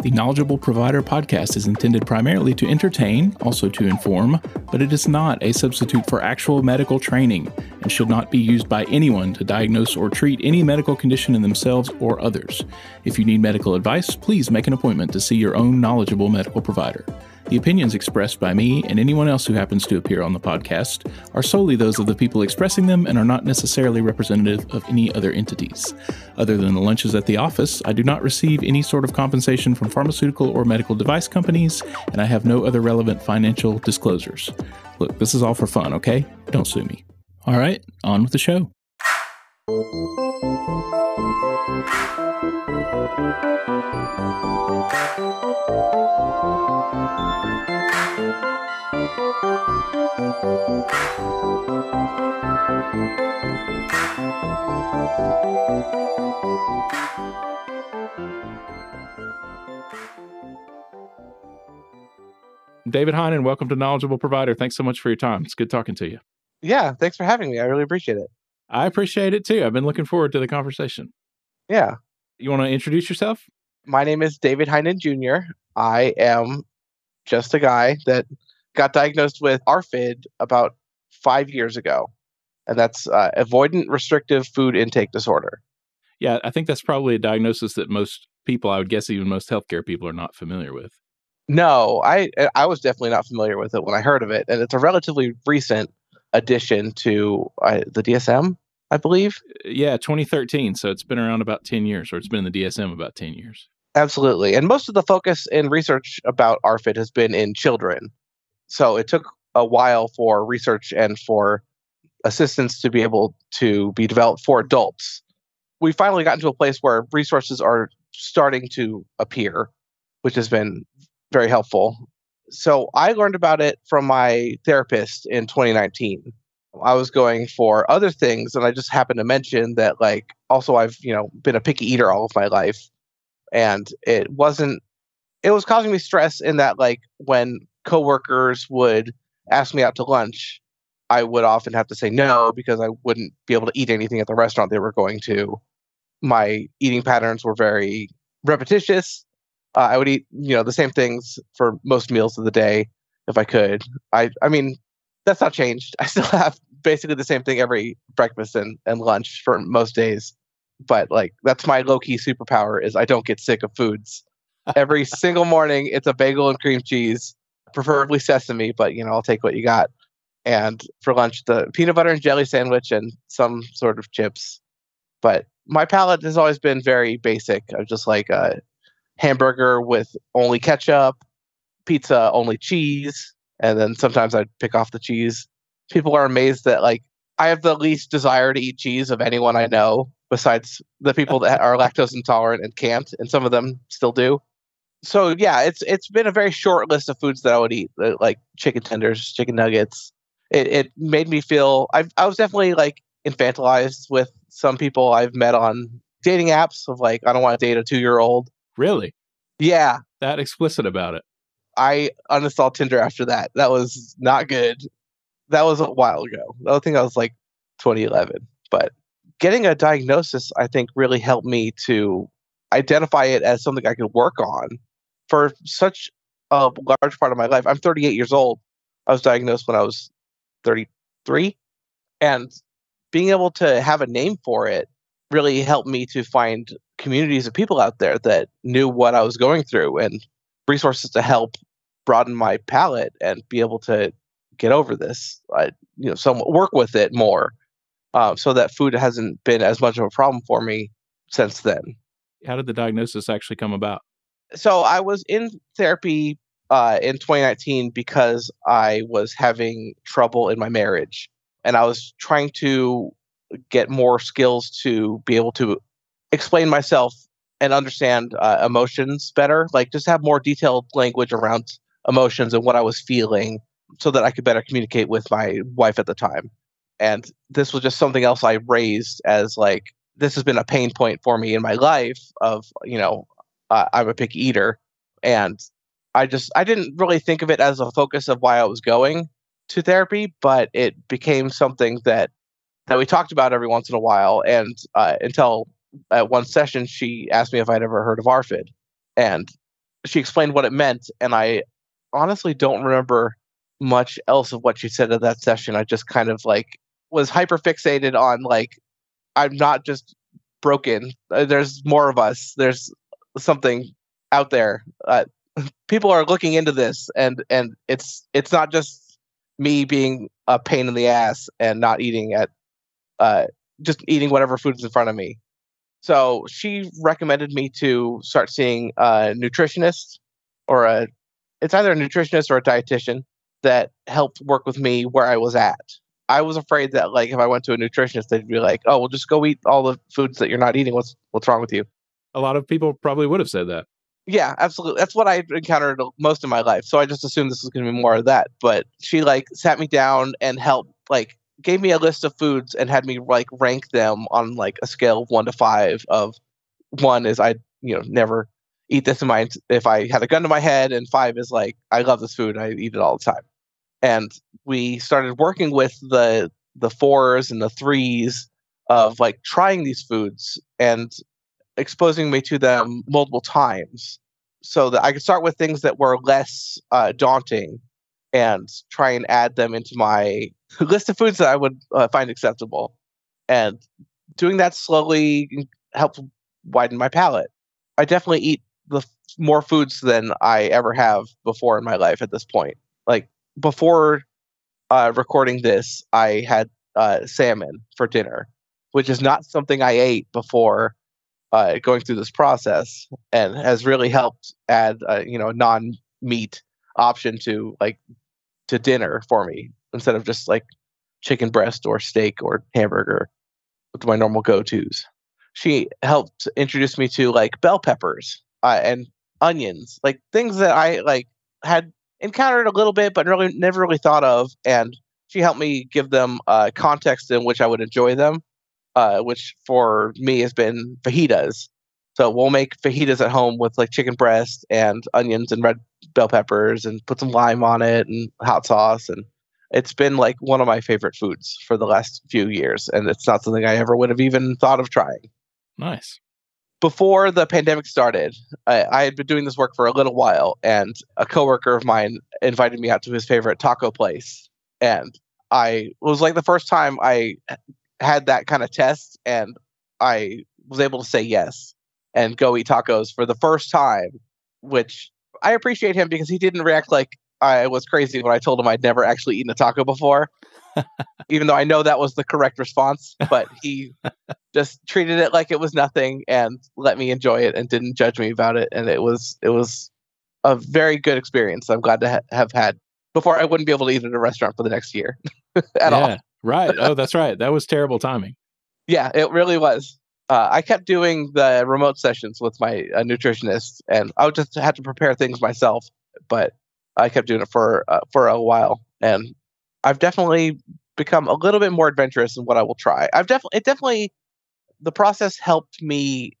The Knowledgeable Provider podcast is intended primarily to entertain, also to inform, but it is not a substitute for actual medical training and should not be used by anyone to diagnose or treat any medical condition in themselves or others. If you need medical advice, please make an appointment to see your own knowledgeable medical provider. The opinions expressed by me and anyone else who happens to appear on the podcast are solely those of the people expressing them and are not necessarily representative of any other entities. Other than the lunches at the office, I do not receive any sort of compensation from pharmaceutical or medical device companies, and I have no other relevant financial disclosures. Look, this is all for fun, okay? Don't sue me. All right, on with the show. David Heinen, welcome to Knowledgeable Provider. Thanks so much for your time. It's good talking to you. Yeah, thanks for having me. I really appreciate it. I appreciate it too. I've been looking forward to the conversation. Yeah. You want to introduce yourself? My name is David Heinen Jr. I am just a guy that got diagnosed with ARFID about five years ago, and that's uh, avoidant restrictive food intake disorder. Yeah, I think that's probably a diagnosis that most people, I would guess even most healthcare people, are not familiar with. No, I I was definitely not familiar with it when I heard of it, and it's a relatively recent addition to uh, the DSM, I believe. Yeah, 2013. So it's been around about 10 years, or it's been in the DSM about 10 years. Absolutely, and most of the focus in research about ARFID has been in children. So it took a while for research and for assistance to be able to be developed for adults. We finally gotten to a place where resources are starting to appear, which has been very helpful. So I learned about it from my therapist in 2019. I was going for other things and I just happened to mention that like also I've, you know, been a picky eater all of my life and it wasn't it was causing me stress in that like when coworkers would ask me out to lunch, I would often have to say no because I wouldn't be able to eat anything at the restaurant they were going to. My eating patterns were very repetitious uh, I would eat, you know, the same things for most meals of the day if I could. I, I mean, that's not changed. I still have basically the same thing every breakfast and, and lunch for most days. But like, that's my low key superpower is I don't get sick of foods. Every single morning, it's a bagel and cream cheese, preferably sesame, but you know, I'll take what you got. And for lunch, the peanut butter and jelly sandwich and some sort of chips. But my palate has always been very basic. I'm just like a hamburger with only ketchup, pizza only cheese, and then sometimes I'd pick off the cheese. People are amazed that like I have the least desire to eat cheese of anyone I know besides the people that are lactose intolerant and can't, and some of them still do. So yeah, it's it's been a very short list of foods that I would eat, uh, like chicken tenders, chicken nuggets. It it made me feel I I was definitely like infantilized with some people I've met on dating apps of like I don't want to date a two year old Really? Yeah. That explicit about it. I uninstalled Tinder after that. That was not good. That was a while ago. I think I was like 2011. But getting a diagnosis, I think, really helped me to identify it as something I could work on for such a large part of my life. I'm 38 years old. I was diagnosed when I was 33. And being able to have a name for it really helped me to find communities of people out there that knew what I was going through and resources to help broaden my palate and be able to get over this. I, you know, some work with it more, uh, so that food hasn't been as much of a problem for me since then. How did the diagnosis actually come about? So I was in therapy uh, in 2019 because I was having trouble in my marriage, and I was trying to get more skills to be able to explain myself and understand uh, emotions better like just have more detailed language around emotions and what i was feeling so that i could better communicate with my wife at the time. And this was just something else i raised as like this has been a pain point for me in my life of you know uh, i'm a picky eater and i just i didn't really think of it as a focus of why i was going to therapy but it became something that that we talked about every once in a while and uh, until at one session she asked me if i'd ever heard of arfid and she explained what it meant, and I honestly don't remember much else of what she said at that session. I just kind of like was hyper fixated on like I'm not just broken. Uh, there's more of us. There's something out there. Uh, people are looking into this, and and it's it's not just me being a pain in the ass and not eating at uh, just eating whatever food is in front of me. So she recommended me to start seeing a nutritionist or a it's either a nutritionist or a dietitian that helped work with me where I was at. I was afraid that like if I went to a nutritionist, they'd be like, "Oh, well, just go eat all the foods that you're not eating. What's what's wrong with you?" A lot of people probably would have said that. Yeah, absolutely. That's what I encountered most of my life. So I just assumed this was going to be more of that. But she like sat me down and helped like gave me a list of foods and had me like rank them on like a scale of one to five. Of one is I you know never eat this in my if I had a gun to my head, and five is like I love this food, I eat it all the time. And we started working with the the fours and the threes of like trying these foods and exposing me to them multiple times so that I could start with things that were less uh, daunting and try and add them into my list of foods that I would uh, find acceptable. And doing that slowly helped widen my palate. I definitely eat the more foods than I ever have before in my life at this point. Like before uh, recording this, I had uh, salmon for dinner, which is not something I ate before uh, going through this process, and has really helped add uh, you know non meat option to like to dinner for me instead of just like chicken breast or steak or hamburger with my normal go tos. She helped introduce me to like bell peppers uh, and onions, like things that I like had encountered a little bit, but really never really thought of. And she helped me give them uh, context in which I would enjoy them, uh, which for me has been fajitas. So we'll make fajitas at home with like chicken breast and onions and red bell peppers and put some lime on it and hot sauce and it's been like one of my favorite foods for the last few years and it's not something I ever would have even thought of trying. Nice before the pandemic started, I, I, had been doing this work for a little while, and a coworker of mine invited me out to his favorite taco place, and I it was like the first time I had that kind of test, and I was able to say yes and go eat tacos for the first time, which I appreciate him because he didn't react like I was crazy when I told him I'd never actually eaten a taco before. even though I know that was the correct response, but he just treated it like it was nothing and let me enjoy it and didn't judge me about it. And it was it was a very good experience. I'm glad to ha- have had before I wouldn't be able to eat at a restaurant for the next year at yeah, all. Right. Oh, that's right. That was terrible timing. Yeah, it really was. Uh, I kept doing the remote sessions with my uh, nutritionist, and I would just had to prepare things myself. But I kept doing it for uh, for a while, and I've definitely become a little bit more adventurous in what I will try. I've definitely it definitely the process helped me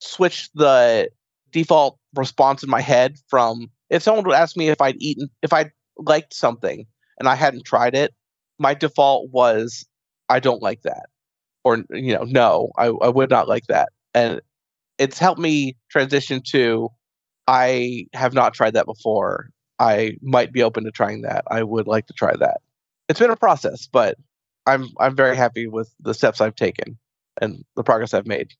switch the default response in my head from if someone would ask me if I'd eaten if I'd liked something and I hadn't tried it, my default was I don't like that. Or you know, no, I, I would not like that. And it's helped me transition to I have not tried that before. I might be open to trying that. I would like to try that it's been a process, but I'm I'm very happy with the steps I've taken and the progress I've made.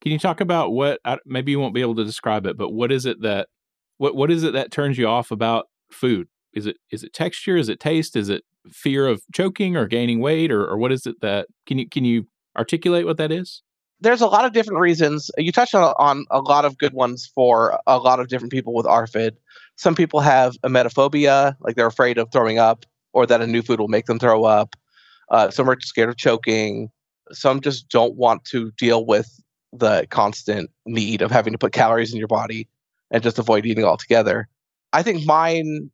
Can you talk about what maybe you won't be able to describe it, but what is it that what what is it that turns you off about food? Is it is it texture? Is it taste? Is it fear of choking or gaining weight, or, or what is it that can you can you articulate what that is? There's a lot of different reasons. You touched on, on a lot of good ones for a lot of different people with ARFID. Some people have emetophobia, like they're afraid of throwing up or that a new food will make them throw up. Uh, some are scared of choking. Some just don't want to deal with the constant need of having to put calories in your body and just avoid eating altogether. I think mine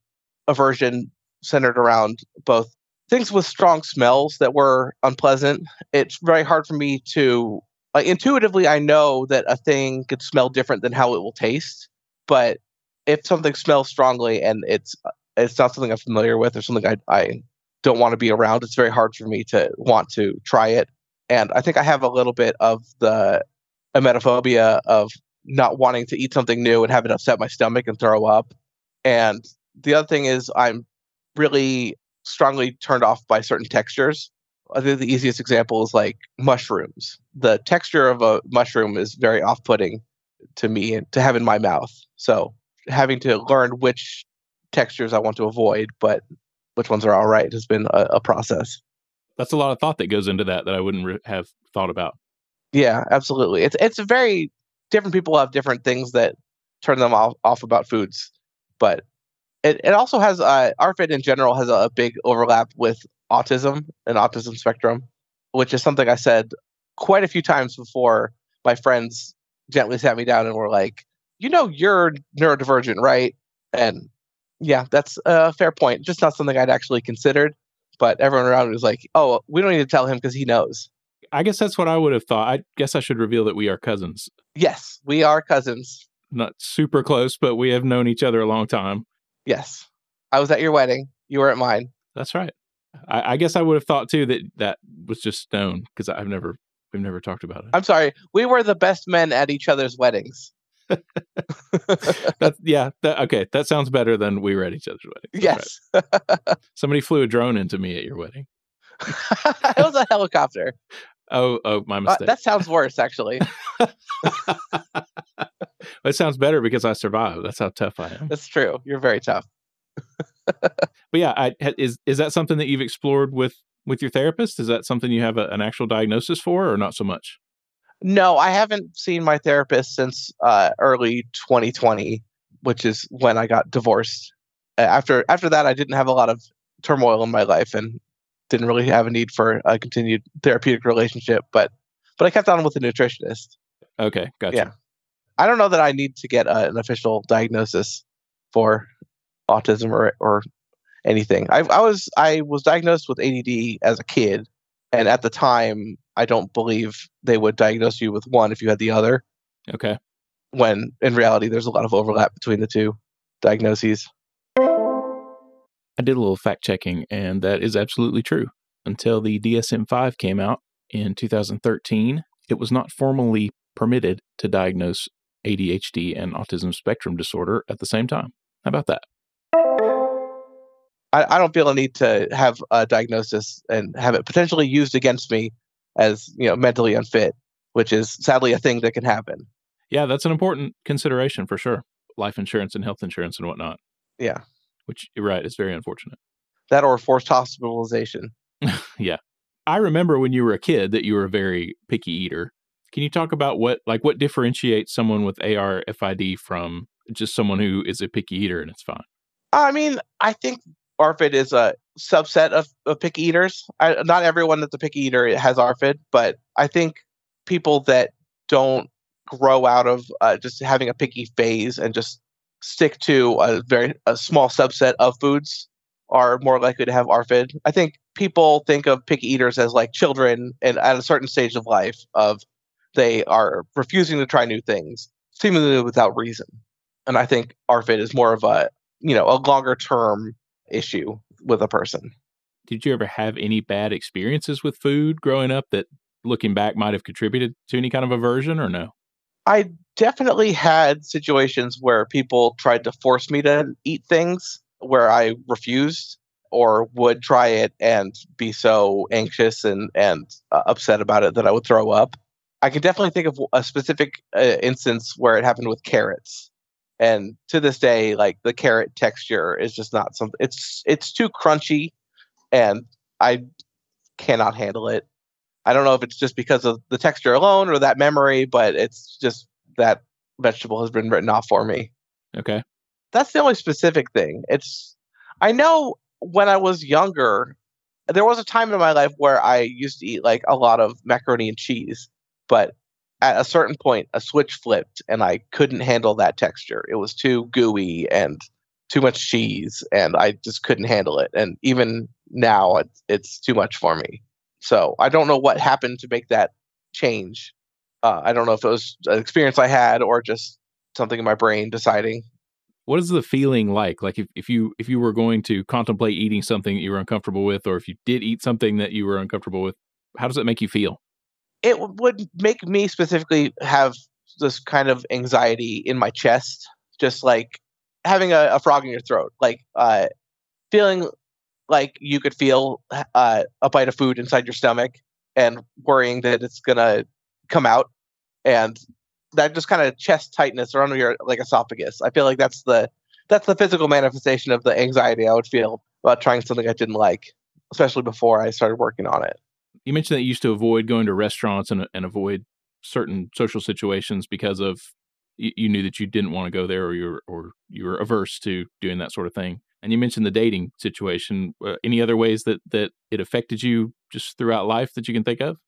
aversion centered around both things with strong smells that were unpleasant. It's very hard for me to like intuitively I know that a thing could smell different than how it will taste, but if something smells strongly and it's it's not something I'm familiar with or something I, I don't want to be around. It's very hard for me to want to try it. And I think I have a little bit of the emetophobia of not wanting to eat something new and have it upset my stomach and throw up. And the other thing is I'm really strongly turned off by certain textures. I think the easiest example is like mushrooms. The texture of a mushroom is very off-putting to me and to have in my mouth. So having to learn which textures I want to avoid, but which ones are all right has been a, a process. That's a lot of thought that goes into that that I wouldn't re- have thought about. Yeah, absolutely. It's it's very different people have different things that turn them off, off about foods, but it, it also has uh, ARFID in general has a, a big overlap with autism and autism spectrum, which is something I said quite a few times before my friends gently sat me down and were like, you know, you're neurodivergent, right? And yeah, that's a fair point. Just not something I'd actually considered. But everyone around was like, oh, we don't need to tell him because he knows. I guess that's what I would have thought. I guess I should reveal that we are cousins. Yes, we are cousins. Not super close, but we have known each other a long time. Yes. I was at your wedding. You were at mine. That's right. I, I guess I would have thought too that that was just stone because I've never we've never talked about it. I'm sorry. We were the best men at each other's weddings. that, yeah. That, okay. That sounds better than we were at each other's weddings. Yes. Right. Somebody flew a drone into me at your wedding. it was a helicopter. Oh, oh, my mistake. Uh, that sounds worse, actually. it sounds better because I survived. That's how tough I am. That's true. You're very tough. but yeah, I, is is that something that you've explored with with your therapist? Is that something you have a, an actual diagnosis for, or not so much? No, I haven't seen my therapist since uh, early 2020, which is when I got divorced. After after that, I didn't have a lot of turmoil in my life and didn't really have a need for a continued therapeutic relationship. But but I kept on with a nutritionist. Okay, gotcha. Yeah, I don't know that I need to get uh, an official diagnosis for autism or or anything. I, I was I was diagnosed with ADD as a kid, and at the time, I don't believe they would diagnose you with one if you had the other. Okay. When in reality, there's a lot of overlap between the two diagnoses. I did a little fact checking, and that is absolutely true. Until the DSM 5 came out in 2013, it was not formally permitted to diagnose ADHD and autism spectrum disorder at the same time. How about that? I, I don't feel a need to have a diagnosis and have it potentially used against me as you know mentally unfit, which is sadly a thing that can happen. Yeah, that's an important consideration for sure. Life insurance and health insurance and whatnot. Yeah, which you're right, it's very unfortunate. That or forced hospitalization. yeah, I remember when you were a kid that you were a very picky eater. Can you talk about what like what differentiates someone with ARFID from just someone who is a picky eater and it's fine? I mean, I think ARFID is a subset of, of picky eaters. I, not everyone that's a picky eater has ARFID, but I think people that don't grow out of uh, just having a picky phase and just stick to a very a small subset of foods are more likely to have ARFID. I think people think of picky eaters as like children and at a certain stage of life of they are refusing to try new things seemingly without reason. And I think ARFID is more of a, you know, a longer term issue with a person. Did you ever have any bad experiences with food growing up that looking back might have contributed to any kind of aversion or no? I definitely had situations where people tried to force me to eat things where I refused or would try it and be so anxious and and uh, upset about it that I would throw up. I can definitely think of a specific uh, instance where it happened with carrots. And to this day like the carrot texture is just not something it's it's too crunchy and i cannot handle it. I don't know if it's just because of the texture alone or that memory but it's just that vegetable has been written off for me. Okay. That's the only specific thing. It's i know when i was younger there was a time in my life where i used to eat like a lot of macaroni and cheese but at a certain point a switch flipped and I couldn't handle that texture. It was too gooey and too much cheese and I just couldn't handle it. And even now it's, it's too much for me. So I don't know what happened to make that change. Uh, I don't know if it was an experience I had or just something in my brain deciding. What is the feeling like? Like if, if you if you were going to contemplate eating something that you were uncomfortable with, or if you did eat something that you were uncomfortable with, how does it make you feel? It would make me specifically have this kind of anxiety in my chest, just like having a, a frog in your throat, like uh, feeling like you could feel uh, a bite of food inside your stomach and worrying that it's gonna come out, and that just kind of chest tightness around your like esophagus. I feel like that's the that's the physical manifestation of the anxiety I would feel about trying something I didn't like, especially before I started working on it. You mentioned that you used to avoid going to restaurants and, and avoid certain social situations because of you, you knew that you didn't want to go there or you were, or you were averse to doing that sort of thing. And you mentioned the dating situation. Uh, any other ways that that it affected you just throughout life that you can think of?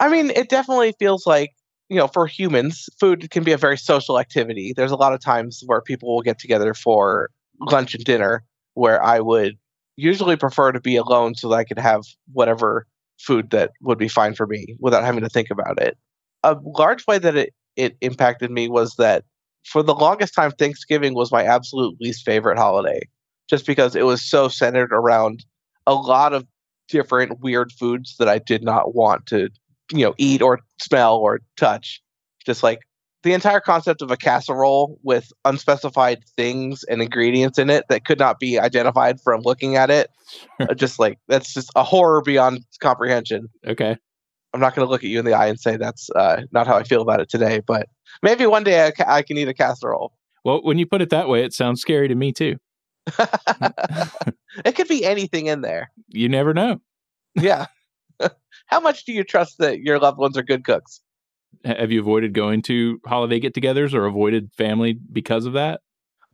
I mean, it definitely feels like you know, for humans, food can be a very social activity. There's a lot of times where people will get together for lunch and dinner where I would usually prefer to be alone so that I could have whatever food that would be fine for me without having to think about it. A large way that it, it impacted me was that for the longest time, Thanksgiving was my absolute least favorite holiday, just because it was so centered around a lot of different weird foods that I did not want to, you know, eat or smell or touch. Just like the entire concept of a casserole with unspecified things and ingredients in it that could not be identified from looking at it uh, just like that's just a horror beyond comprehension. Okay. I'm not going to look at you in the eye and say that's uh, not how i feel about it today but maybe one day I, ca- I can eat a casserole. Well when you put it that way it sounds scary to me too. It could be anything in there. You never know. Yeah. How much do you trust that your loved ones are good cooks have you avoided going to holiday get-togethers or avoided family because of that?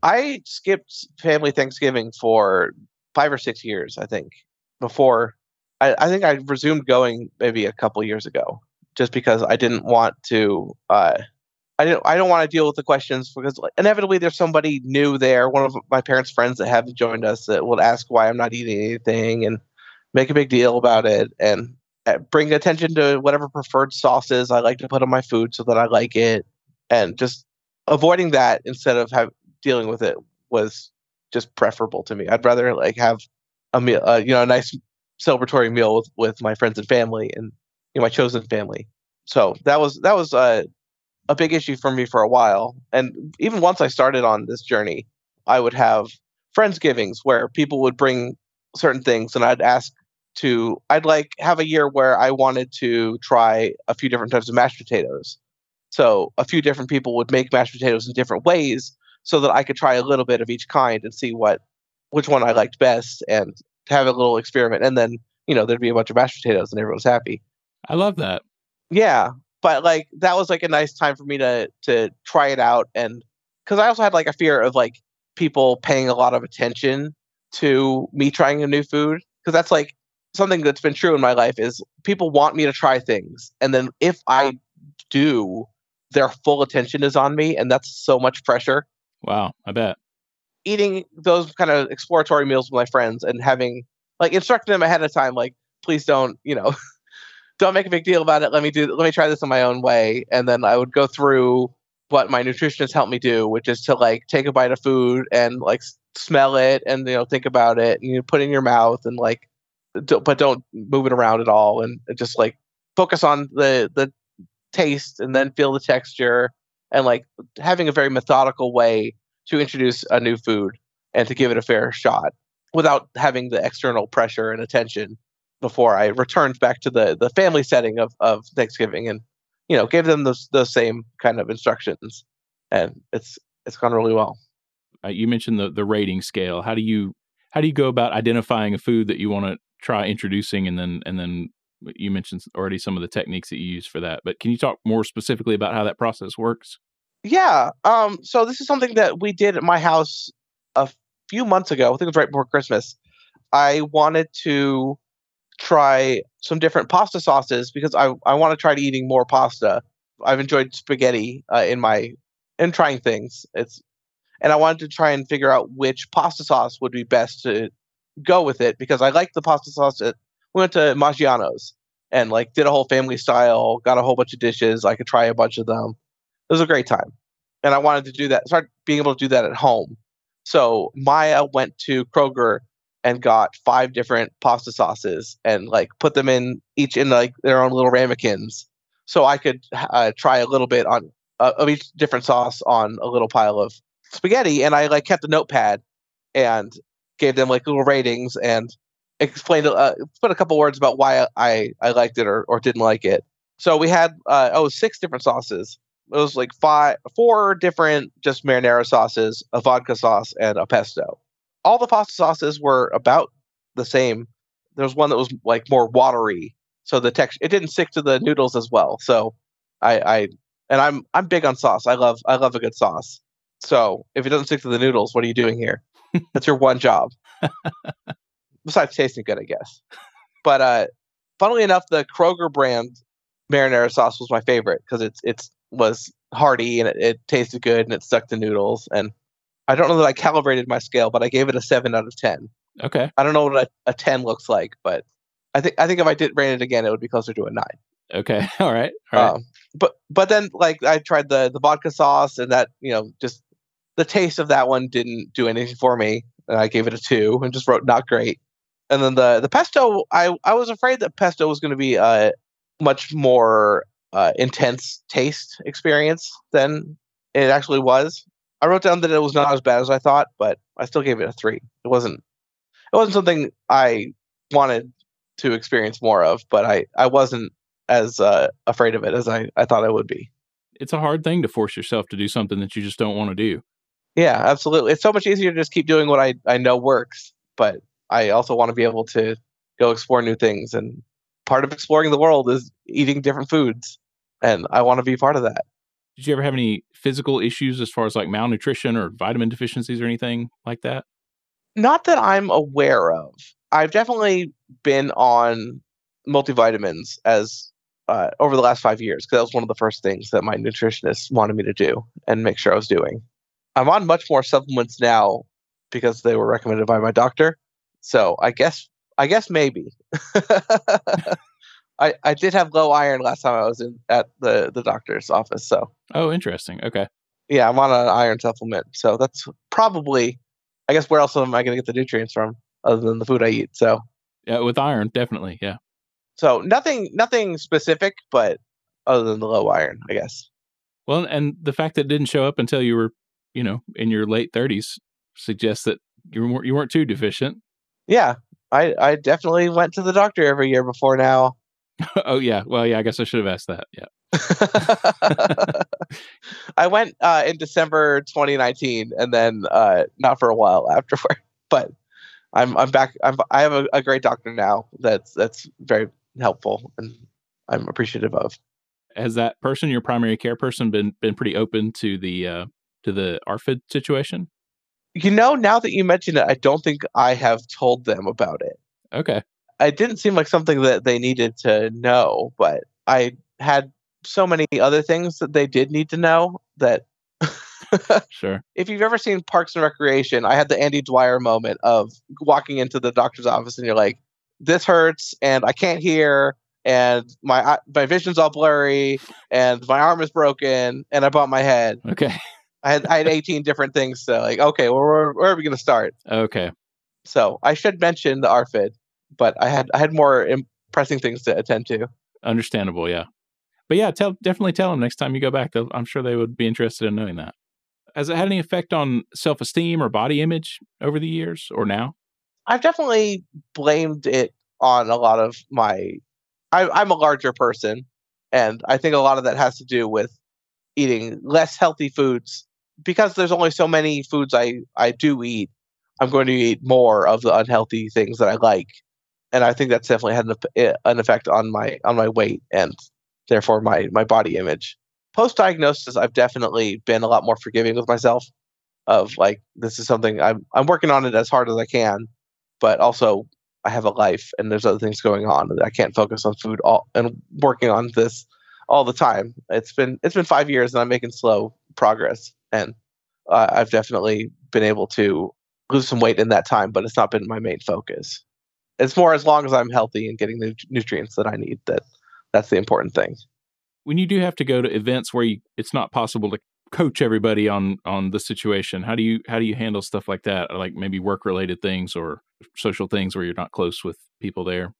I skipped family Thanksgiving for five or six years, I think. Before, I, I think I resumed going maybe a couple years ago, just because I didn't want to. Uh, I don't. I don't want to deal with the questions because inevitably there's somebody new there. One of my parents' friends that haven't joined us that will ask why I'm not eating anything and make a big deal about it. And bring attention to whatever preferred sauces I like to put on my food so that I like it, and just avoiding that instead of have, dealing with it was just preferable to me. I'd rather like have a meal, uh, you know, a nice celebratory meal with, with my friends and family and you know, my chosen family. So that was that was uh, a big issue for me for a while. And even once I started on this journey, I would have friendsgivings where people would bring certain things, and I'd ask to I'd like have a year where I wanted to try a few different types of mashed potatoes. So a few different people would make mashed potatoes in different ways so that I could try a little bit of each kind and see what which one I liked best and to have a little experiment and then, you know, there'd be a bunch of mashed potatoes and everyone's happy. I love that. Yeah, but like that was like a nice time for me to to try it out and cuz I also had like a fear of like people paying a lot of attention to me trying a new food because that's like something that's been true in my life is people want me to try things. And then if i do their full attention is on me and that's so much pressure. Wow i bet. Eating those kind of exploratory meals with my friends and having like instructing them ahead of time like please don't you know don't make a big deal about it. Let me do let me try this in my own way. And then i would go through what my nutritionist helped me do which is to like take a bite of food and like smell it and you know think about it and you put it in your mouth and like but don't move it around at all and just like focus on the the taste and then feel the texture and like having a very methodical way to introduce a new food and to give it a fair shot without having the external pressure and attention before I returned back to the the family setting of of Thanksgiving and you know gave them those those same kind of instructions and it's it's gone really well. Uh, you mentioned the the rating scale. How do you how do you go about identifying a food that you want to try introducing and then and then you mentioned already some of the techniques that you use for that but can you talk more specifically about how that process works? Yeah um so this is something that we did at my house a few months ago i think it was right before christmas. I wanted to try some different pasta sauces because i i want to try to eating more pasta. I've enjoyed spaghetti uh, in my in trying things. It's and i wanted to try and figure out which pasta sauce would be best to go with it because I like the pasta sauce. At, we went to Maggiano's and like did a whole family style, got a whole bunch of dishes. I could try a bunch of them. It was a great time. And I wanted to do that, start being able to do that at home. So Maya went to Kroger and got five different pasta sauces and like put them in each in like their own little ramekins. So I could uh, try a little bit on uh, of each different sauce on a little pile of spaghetti, and I like kept a notepad and gave them like little ratings and explained uh, put a couple words about why I I liked it or, or didn't like it. So we had uh, oh six different sauces. It was like five four different just marinara sauces, a vodka sauce, and a pesto. All the pasta sauces were about the same. There was one that was like more watery, so the texture it didn't stick to the noodles as well. So I, I and I'm I'm big on sauce. I love I love a good sauce. So if it doesn't stick to the noodles, what are you doing here? That's your one job. Besides tasting good, I guess. But uh, funnily enough, the Kroger brand marinara sauce was my favorite because it's it's was hearty and it, it tasted good and it stuck to noodles. And I don't know that I calibrated my scale, but I gave it a seven out of ten. Okay. I don't know what a, a ten looks like, but I think I think if I did rate it again, it would be closer to a nine. Okay. All right. All right. Um, but but then like I tried the the vodka sauce and that you know just the taste of that one didn't do anything for me. And I gave it a two and just wrote not great. And then the the pesto, I I was afraid that pesto was going to be a much more uh, intense taste experience than it actually was. I wrote down that it was not as bad as I thought, but I still gave it a three. It wasn't it wasn't something I wanted to experience more of, but I I wasn't as uh, afraid of it as I I thought I would be. It's a hard thing to force yourself to do something that you just don't want to do. Yeah, absolutely. It's so much easier to just keep doing what I, I know works, but I also want to be able to go explore new things. And part of exploring the world is eating different foods. And I want to be part of that. Did you ever have any physical issues as far as like malnutrition or vitamin deficiencies or anything like that? Not that I'm aware of. I've definitely been on multivitamins as uh, over the last five years because that was one of the first things that my nutritionist wanted me to do and make sure I was doing. I'm on much more supplements now because they were recommended by my doctor. So I guess I guess maybe. I, I did have low iron last time I was in at the, the doctor's office. So Oh, interesting. Okay. yeah, I'm on an iron supplement. So that's probably I guess where else am I gonna get the nutrients from other than the food I eat? So Yeah, with iron, definitely. Yeah. so nothing nothing specific, but other than the low iron, I guess. Well, and the fact that it didn't show up until you were, you know, in your late 30s suggests that you weren't you weren't too deficient. Yeah. I, I definitely went to the doctor every year before now. oh yeah. Well, yeah. I guess I should have asked that. Yeah. I went uh, in December 2019, and then uh, not for a while afterward. But I'm I'm back. I'm I have a, a great doctor now. That's that's very helpful, and I'm appreciative of. Has that person, your primary care person, been been pretty open to the uh, to the ARFID situation? You know, now that you mention it, I don't think I have told them about it. Okay. It didn't seem like something that they needed to know, but I had so many other things that they did need to know that Sure. if you've ever seen Parks and Recreation, I had the Andy Dwyer moment of walking into the doctor's office and you're like, "This hurts, and I can't hear, and my my vision's all blurry, and my arm is broken, and I bumped my head." Okay. I had I had 18 different things So like. Okay, well, where, where are we gonna start? Okay. So I should mention the ARFID, but I had I had more pressing things to attend to. Understandable. Yeah. But yeah, tell definitely tell them next time you go back. I'm sure they would be interested in knowing that. Has it had any effect on self esteem or body image over the years or now? I've definitely blamed it on a lot of my. I, I'm a larger person, and I think a lot of that has to do with eating less healthy foods because there's only so many foods I I do eat. I'm going to eat more of the unhealthy things that I like, and I think that's definitely had an, eh, an effect on my on my weight and therefore my my body image. Post diagnosis, I've definitely been a lot more forgiving with myself. Of like, this is something I'm I'm working on it as hard as I can, but also I have a life and there's other things going on I can't focus on food all and working on this all the time. It's been it's been five years and I'm making slow progress and uh, I've definitely been able to lose some weight in that time, but it's not been my main focus. It's more as long as I'm healthy and getting the nutrients that I need that that's the important thing. When you do have to go to events where you, it's not possible to coach everybody on on the situation, how do you how do you handle stuff like that, like maybe work related things or social things where you're not close with people there?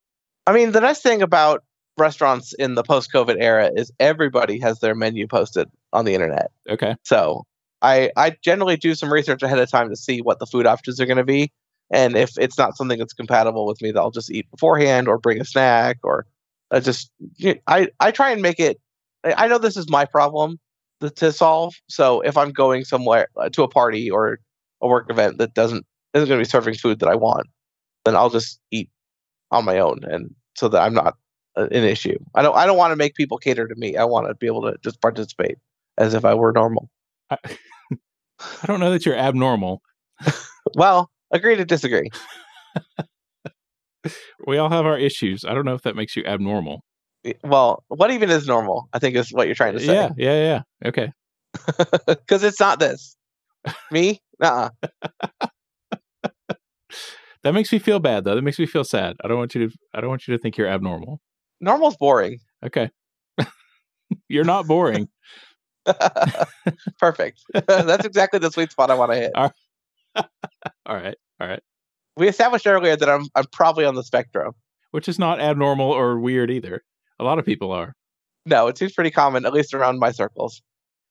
I mean, the nice thing about restaurants in the post-COVID era is everybody has their menu posted on the internet. Okay. So I I generally do some research ahead of time to see what the food options are going to be, and if it's not something that's compatible with me, that I'll just eat beforehand or bring a snack or I just I I try and make it. I know this is my problem to, to solve. So if I'm going somewhere uh, to a party or a work event that doesn't isn't going to be serving food that I want, then I'll just eat on my own, and so that I'm not an issue. I don't I don't want to make people cater to me. I want to be able to just participate as if I were normal. I, I don't know that you're abnormal. well, agree to disagree. we all have our issues. I don't know if that makes you abnormal. Well, what even is normal? I think is what you're trying to say. Yeah, yeah, yeah. Okay. Because it's not this. Me? uh that makes me feel bad though. That makes me feel sad. I don't want you to I don't want you to think you're abnormal. Normal's boring. Okay. you're not boring. Perfect. That's exactly the sweet spot I want to hit. All right. All right. All right. We established earlier that I'm I'm probably on the spectrum, which is not abnormal or weird either. A lot of people are. No, it seems pretty common, at least around my circles.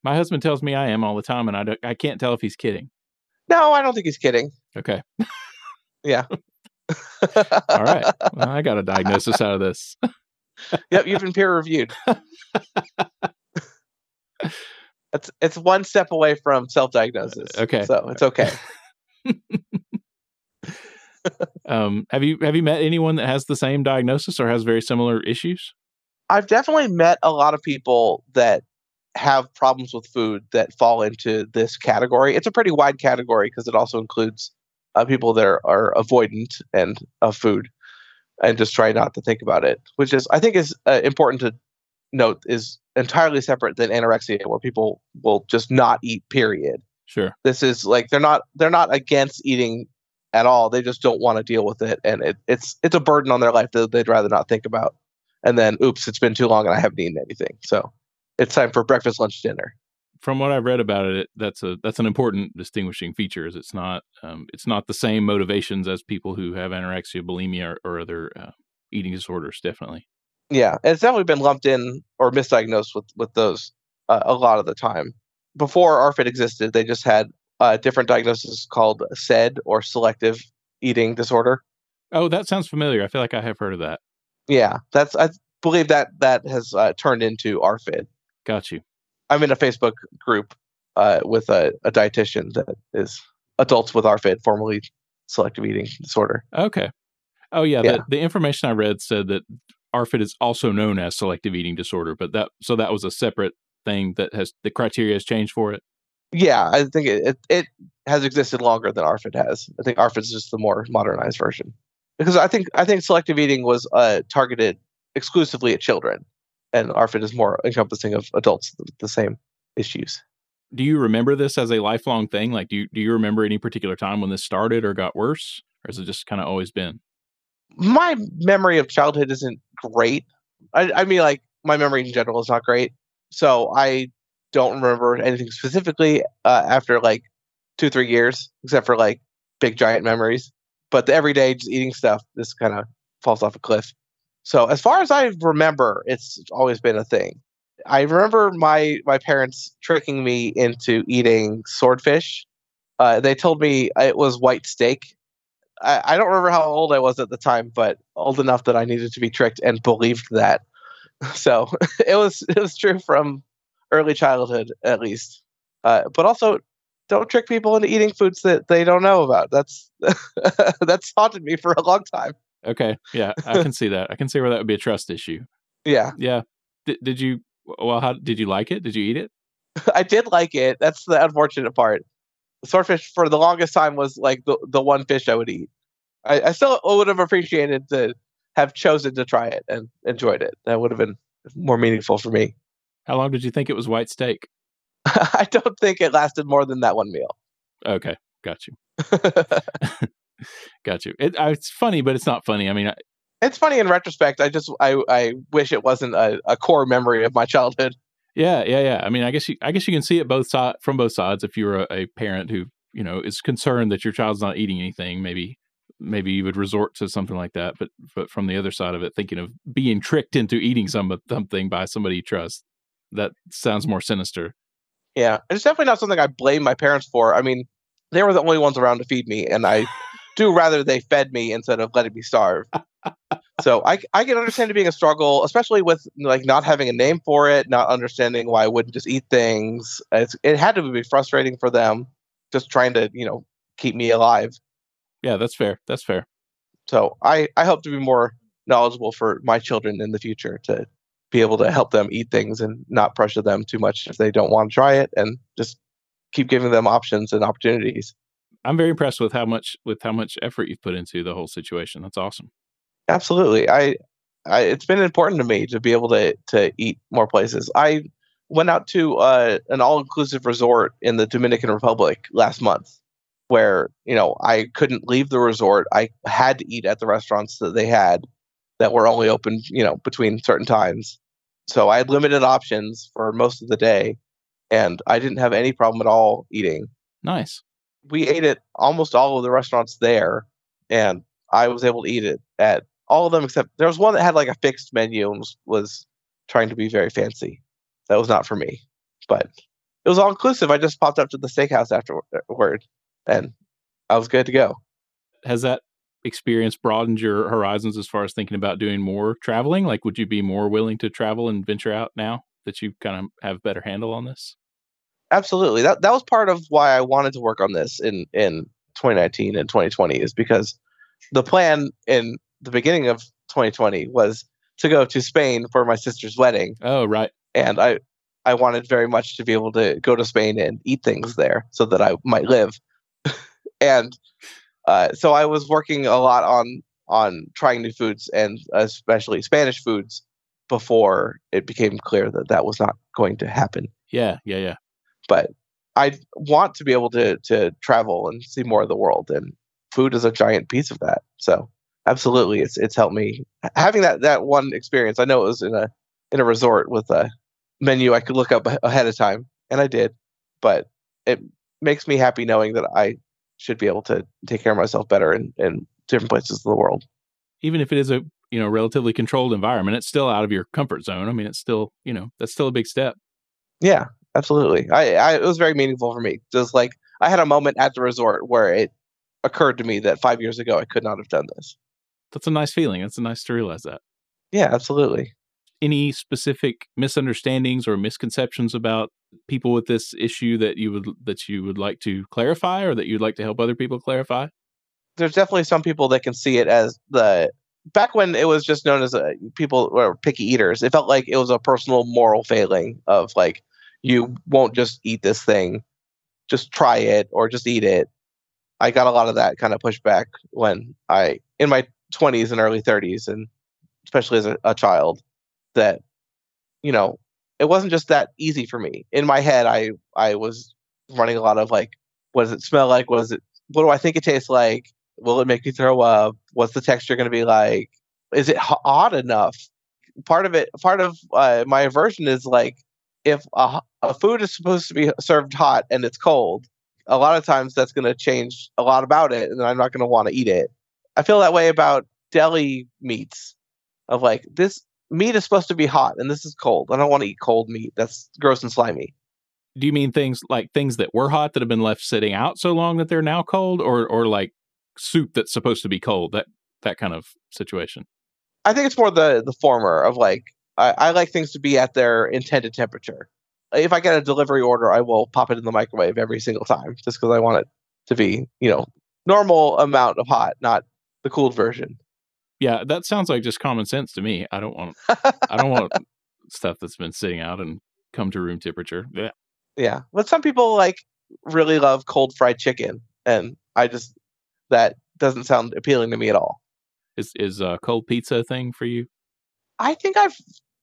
My husband tells me I am all the time, and I don't, I can't tell if he's kidding. No, I don't think he's kidding. Okay. yeah. all right. Well, I got a diagnosis out of this. yep, you've been peer reviewed. it's it's one step away from self diagnosis. Okay. So it's okay. um, have you have you met anyone that has the same diagnosis or has very similar issues? I've definitely met a lot of people that have problems with food that fall into this category. It's a pretty wide category because it also includes uh, people that are, are avoidant and of food and just try not to think about it, which is I think is uh, important to note is entirely separate than anorexia, where people will just not eat. Period. Sure. This is like they're not they're not against eating at all. They just don't want to deal with it, and it, it's it's a burden on their life that they'd rather not think about. And then, oops, it's been too long and I haven't eaten anything. So it's time for breakfast, lunch, dinner. From what I've read about it, that's a that's an important distinguishing feature. Is it's not um, it's not the same motivations as people who have anorexia, bulimia, or, or other uh, eating disorders. Definitely. Yeah, it's definitely been lumped in or misdiagnosed with with those uh, a lot of the time. Before ARFID existed, they just had a different diagnosis called SED or selective eating disorder. Oh, that sounds familiar. I feel like I have heard of that. Yeah, that's I believe that that has uh, turned into ARFID. Got you. I'm in a Facebook group uh, with a, a dietitian that is adults with ARFID, formerly selective eating disorder. Okay. Oh yeah, yeah. The, the information I read said that ARFID is also known as selective eating disorder, but that so that was a separate thing that has the criteria has changed for it. Yeah, I think it, it, it has existed longer than ARFID has. I think ARFID is just the more modernized version because I think I think selective eating was uh, targeted exclusively at children, and ARFID is more encompassing of adults with the same issues. Do you remember this as a lifelong thing? Like, do you, do you remember any particular time when this started or got worse, or has it just kind of always been? My memory of childhood isn't great. I, I mean, like my memory in general is not great, so I don't remember anything specifically uh, after like two three years, except for like big giant memories. But the everyday just eating stuff, this kind of falls off a cliff. So as far as I remember, it's always been a thing. I remember my my parents tricking me into eating swordfish. Uh, they told me it was white steak. I, I don't remember how old I was at the time, but old enough that I needed to be tricked and believed that. So it was it was true from early childhood at least. Uh, but also, don't trick people into eating foods that they don't know about. That's that's haunted me for a long time. Okay, yeah, I can see that. I can see where that would be a trust issue. Yeah, yeah. D- did you? Well, how did you like it? Did you eat it? I did like it. That's the unfortunate part. Swordfish for the longest time was like the the one fish I would eat. I, I still would have appreciated to have chosen to try it and enjoyed it. That would have been more meaningful for me. How long did you think it was white steak? I don't think it lasted more than that one meal. Okay, got you. got you. It, it's funny, but it's not funny. I mean, I, it's funny in retrospect. I just I I wish it wasn't a, a core memory of my childhood. Yeah, yeah, yeah. I mean, I guess you I guess you can see it both side from both sides. If you're a, a parent who you know is concerned that your child's not eating anything, maybe maybe you would resort to something like that. But but from the other side of it, thinking of being tricked into eating some something by somebody you trust, that sounds more sinister. Yeah, it's definitely not something I blame my parents for. I mean, they were the only ones around to feed me, and I do rather they fed me instead of letting me starve. so I I can understand it being a struggle, especially with like not having a name for it, not understanding why I wouldn't just eat things. It's, it had to be frustrating for them, just trying to you know keep me alive. Yeah, that's fair. That's fair. So I I hope to be more knowledgeable for my children in the future to be able to help them eat things and not pressure them too much if they don't want to try it and just keep giving them options and opportunities. I'm very impressed with how much with how much effort you've put into the whole situation. That's awesome. Absolutely. I, I it's been important to me to be able to to eat more places. I went out to uh, an all-inclusive resort in the Dominican Republic last month where, you know, I couldn't leave the resort. I had to eat at the restaurants that they had that were only open, you know, between certain times. So I had limited options for most of the day and I didn't have any problem at all eating. Nice. We ate at almost all of the restaurants there and I was able to eat it at all of them except there was one that had like a fixed menu and was, was trying to be very fancy. That was not for me. But it was all inclusive. I just popped up to the steakhouse afterward and I was good to go. Has that experience broadened your horizons as far as thinking about doing more traveling? Like, would you be more willing to travel and venture out now that you kind of have better handle on this? Absolutely. That that was part of why I wanted to work on this in in 2019 and 2020 is because the plan in the beginning of 2020 was to go to Spain for my sister's wedding. Oh, right. And I I wanted very much to be able to go to Spain and eat things there so that I might live. and uh, so I was working a lot on on trying new foods and especially Spanish foods before it became clear that that was not going to happen. Yeah, yeah, yeah. But I want to be able to to travel and see more of the world, and food is a giant piece of that. So absolutely, it's it's helped me having that that one experience. I know it was in a in a resort with a menu I could look up ahead of time, and I did. But it makes me happy knowing that I should be able to take care of myself better in, in different places of the world. Even if it is a you know relatively controlled environment, it's still out of your comfort zone. I mean, it's still you know that's still a big step. Yeah, absolutely. I, I it was very meaningful for me. Just like I had a moment at the resort where it occurred to me that five years ago I could not have done this. That's a nice feeling. It's nice to realize that. Yeah, absolutely. Any specific misunderstandings or misconceptions about people with this issue that you would that you would like to clarify or that you'd like to help other people clarify? There's definitely some people that can see it as the back when it was just known as a, uh, people were picky eaters. It felt like it was a personal moral failing of like you won't just eat this thing, just try it or just eat it. I got a lot of that kind of pushback when I in my 20s and early 30s and especially as a, a child that you know it wasn't just that easy for me. In my head, I I was running a lot of like, what does it smell like? What does it? What do I think it tastes like? Will it make me throw up? What's the texture going to be like? Is it hot enough? Part of it, part of uh, my aversion is like, if a, a food is supposed to be served hot and it's cold, a lot of times that's going to change a lot about it, and I'm not going to want to eat it. I feel that way about deli meats. Of like this meat is supposed to be hot and this is cold. I don't want to eat cold meat. That's gross and slimy. Do you mean things like things that were hot that have been left sitting out so long that they're now cold or or like soup that's supposed to be cold? That that kind of situation. I think it's more the the former of like I, I like things to be at their intended temperature. If I get a delivery order, I will pop it in the microwave every single time just because I want it to be, you know, normal amount of hot, not the cooled version. Yeah, that sounds like just common sense to me. I don't want I don't want stuff that's been sitting out and come to room temperature. Yeah. Yeah. But some people like really love cold fried chicken and I just that doesn't sound appealing to me at all. Is is a cold pizza thing for you? I think I've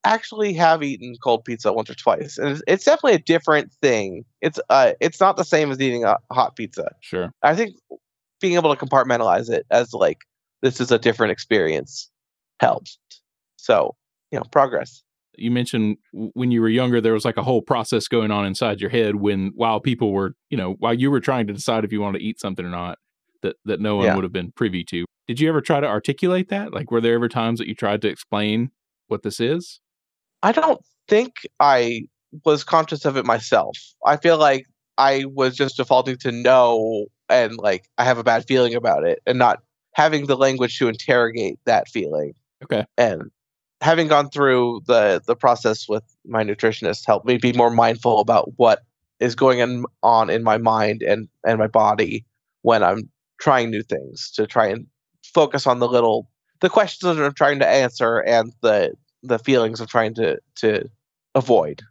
actually have eaten cold pizza once or twice, and it's, it's, definitely a different thing. It's uh, it's not the same as eating a hot pizza. Sure. I think being able to compartmentalize it as like this is a different experience helps. So, you know, progress. You mentioned when you were younger, there was like a whole process going on inside your head when, while people were, you know, while you were trying to decide if you wanted to eat something or not, that, that no one yeah. would have been privy to. Did you ever try to articulate that? Like, were there ever times that you tried to explain what this is? I don't think I was conscious of it myself. I feel like I was just defaulting to no and like I have a bad feeling about it and not having the language to interrogate that feeling. Okay. And having gone through the the process with my nutritionist helped me be more mindful about what is going on in my mind and and my body when I'm trying new things to try and focus on the little the questions that I'm trying to answer and the the feelings of trying to to avoid.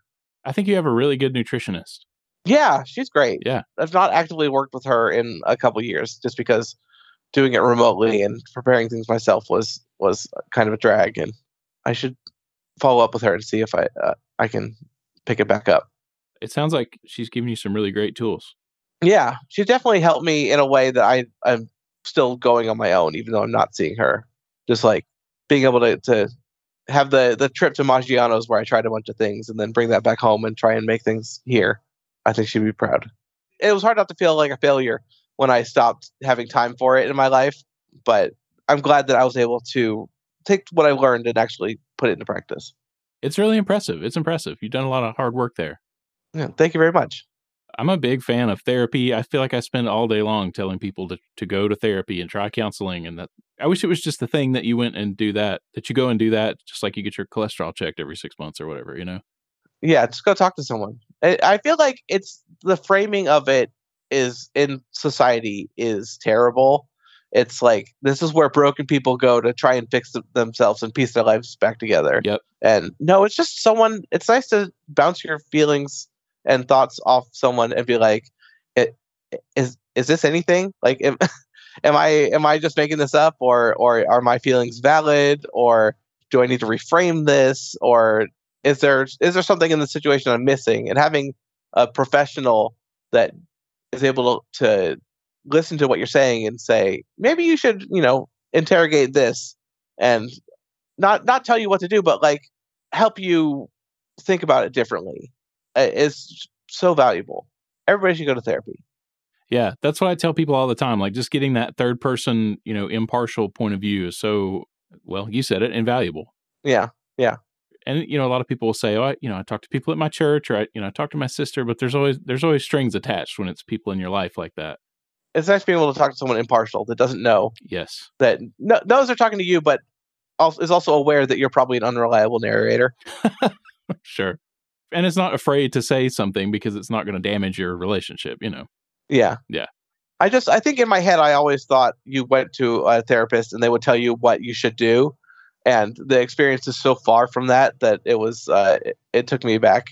I think you have a really good nutritionist. Yeah, she's great. Yeah. I've not actively worked with her in a couple years just because doing it remotely and preparing things myself was was kind of a drag and I should follow up with her and see if I uh, I can pick it back up. It sounds like she's giving you some really great tools. Yeah, she definitely helped me in a way that I I'm still going on my own even though I'm not seeing her. Just like being able to to have the the trip to Maggiano's where I tried a bunch of things and then bring that back home and try and make things here. I think she'd be proud. It was hard not to feel like a failure when I stopped having time for it in my life, but I'm glad that I was able to take what I learned and actually put it into practice. It's really impressive. It's impressive. You've done a lot of hard work there. Yeah, thank you very much. I'm a big fan of therapy. I feel like I spend all day long telling people to, to go to therapy and try counseling. And that I wish it was just the thing that you went and do that, that you go and do that just like you get your cholesterol checked every six months or whatever, you know? Yeah, just go talk to someone. I, I feel like it's the framing of it is in society is terrible. It's like this is where broken people go to try and fix themselves and piece their lives back together. Yep. And no, it's just someone. It's nice to bounce your feelings and thoughts off someone and be like, it, "Is is this anything? Like, am, am I am I just making this up, or or are my feelings valid, or do I need to reframe this, or is there is there something in the situation I'm missing?" And having a professional that is able to, to listen to what you're saying and say, maybe you should, you know, interrogate this and not not tell you what to do, but like help you think about it differently is so valuable. Everybody should go to therapy. Yeah, that's what I tell people all the time. Like just getting that third person, you know, impartial point of view is so well, you said it, invaluable. Yeah. Yeah. And you know, a lot of people will say, "Oh, I, you know, I talk to people at my church, or I, you know, I talk to my sister," but there's always there's always strings attached when it's people in your life like that. It's nice being able to talk to someone impartial that doesn't know Yes. that no, knows they're talking to you, but also, is also aware that you're probably an unreliable narrator. sure. And it's not afraid to say something because it's not going to damage your relationship, you know. Yeah. Yeah. I just I think in my head I always thought you went to a therapist and they would tell you what you should do, and the experience is so far from that that it was uh, it, it took me back.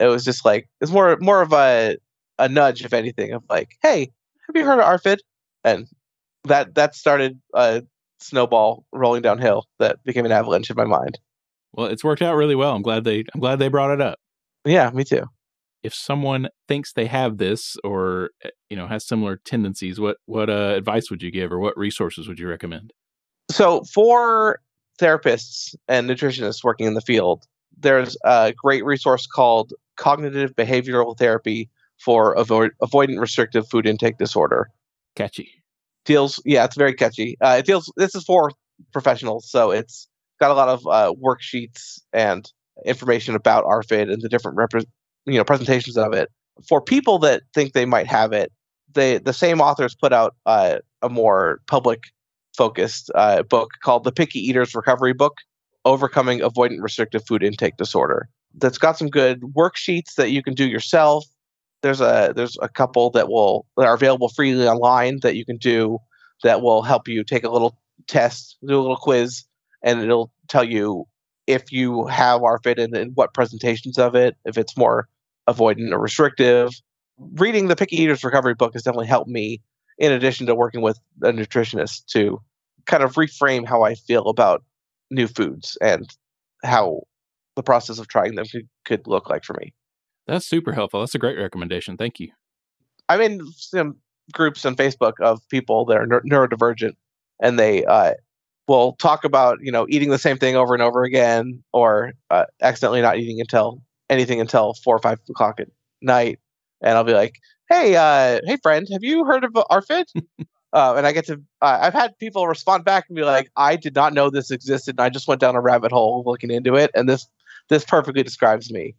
It was just like it's more more of a a nudge, if anything, of like, hey, have you heard of ARFID? And that that started a snowball rolling downhill that became an avalanche in my mind. Well, it's worked out really well. I'm glad they I'm glad they brought it up. Yeah, me too. If someone thinks they have this or eh, you know has similar tendencies, what what uh, advice would you give or what resources would you recommend? So for therapists and nutritionists working in the field, there's a great resource called Cognitive Behavioral Therapy for avo- Avoidant Restrictive Food Intake Disorder. Catchy. Deals, yeah, it's very catchy. Uh, it deals. This is for professionals, so it's got a lot of uh, worksheets and information about ARFID and the different repre- you know presentations of it. For people that think they might have it, they the same authors put out uh, a more public focused uh, book called The Picky Eater's Recovery Book Overcoming Avoidant Restrictive Food Intake Disorder. That's got some good worksheets that you can do yourself. There's a there's a couple that will that are available freely online that you can do that will help you take a little test, do a little quiz, and it'll tell you if you have ARFID and, and what presentations of it, if it's more avoidant or restrictive. Reading the Picky Eaters Recovery book has definitely helped me, in addition to working with a nutritionist, to kind of reframe how I feel about new foods and how the process of trying them could, could look like for me. That's super helpful. That's a great recommendation. Thank you. I'm in some groups on Facebook of people that are neurodivergent, and they uh, will talk about you know eating the same thing over and over again, or uh, accidentally not eating until anything until four or five o'clock at night. And I'll be like, "Hey, uh, hey, friend, have you heard of ARFID?" uh, and I get to uh, I've had people respond back and be like, "I did not know this existed, and I just went down a rabbit hole looking into it, and this this perfectly describes me."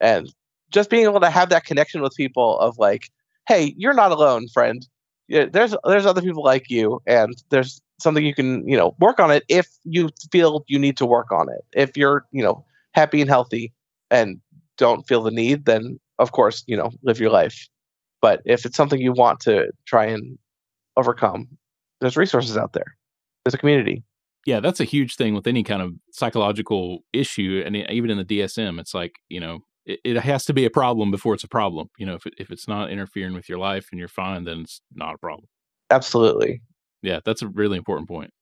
and just being able to have that connection with people of like, hey, you're not alone, friend. Yeah, there's there's other people like you, and there's something you can you know work on it if you feel you need to work on it. If you're you know happy and healthy and don't feel the need, then of course you know live your life. But if it's something you want to try and overcome, there's resources out there. There's a community. Yeah, that's a huge thing with any kind of psychological issue, and even in the DSM, it's like you know it, it has to be a problem before it's a problem. You know, if it, if it's not interfering with your life and you're fine, then it's not a problem. Absolutely. Yeah, that's a really important point.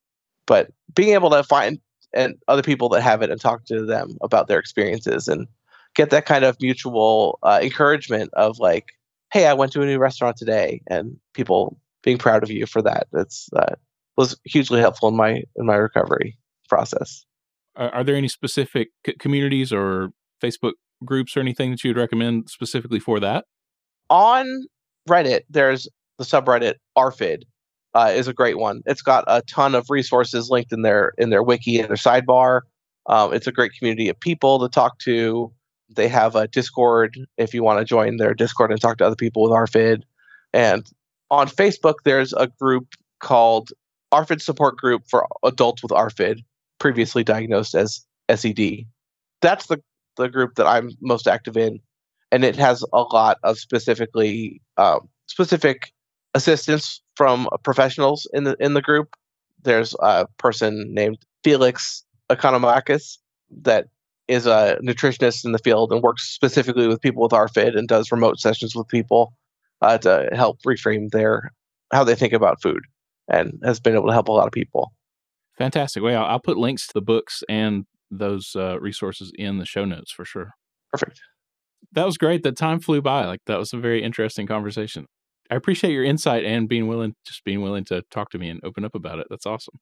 But being able to find and other people that have it and talk to them about their experiences and get that kind of mutual uh, encouragement of like, hey, I went to a new restaurant today, and people being proud of you for that. That's uh, was hugely helpful in my in my recovery process. Are, are there any specific c- communities or Facebook groups or anything that you'd recommend specifically for that? On Reddit, there's the subreddit ARFID uh, is a great one. It's got a ton of resources linked in their in their wiki and their sidebar. Um, it's a great community of people to talk to. They have a Discord if you want to join their Discord and talk to other people with ARFID. And on Facebook, there's a group called ARFID Support Group for Adults with ARFID, previously diagnosed as SED. That's the the group that I'm most active in, and it has a lot of specifically um, specific assistance from professionals in the in the group. There's a person named Felix Economakis that is a nutritionist in the field and works specifically with people with ARFID and does remote sessions with people uh, to help reframe their how they think about food and has been able to help a lot of people. Fantastic. Well, I'll put links to the books and those uh, resources in the show notes for sure. Perfect. That was great. The time flew by. Like that was a very interesting conversation. I appreciate your insight and being willing, just being willing to talk to me and open up about it. That's awesome.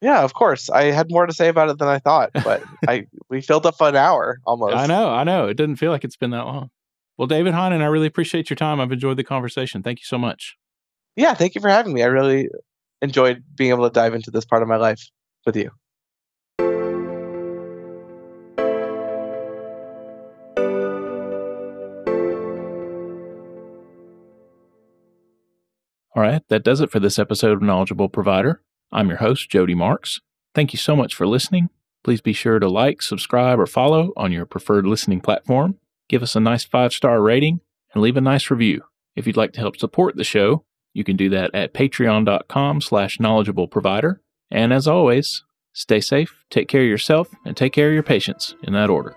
Yeah, of course. I had more to say about it than I thought, but I we filled up an hour almost. I know, I know. It doesn't feel like it's been that long. Well, David Heinen, I really appreciate your time. I've enjoyed the conversation. Thank you so much. Yeah, thank you for having me. I really enjoyed being able to dive into this part of my life with you. All right, that does it for this episode of Knowledgeable Provider. I'm your host, Jody Marks. Thank you so much for listening. Please be sure to like, subscribe, or follow on your preferred listening platform. Give us a nice five star rating and leave a nice review. If you'd like to help support the show, you can do that at patreon.com slash knowledgeable provider. And as always, stay safe, take care of yourself, and take care of your patients in that order.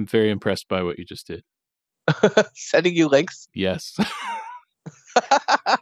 I'm very impressed by what you just did. Sending you links? Yes.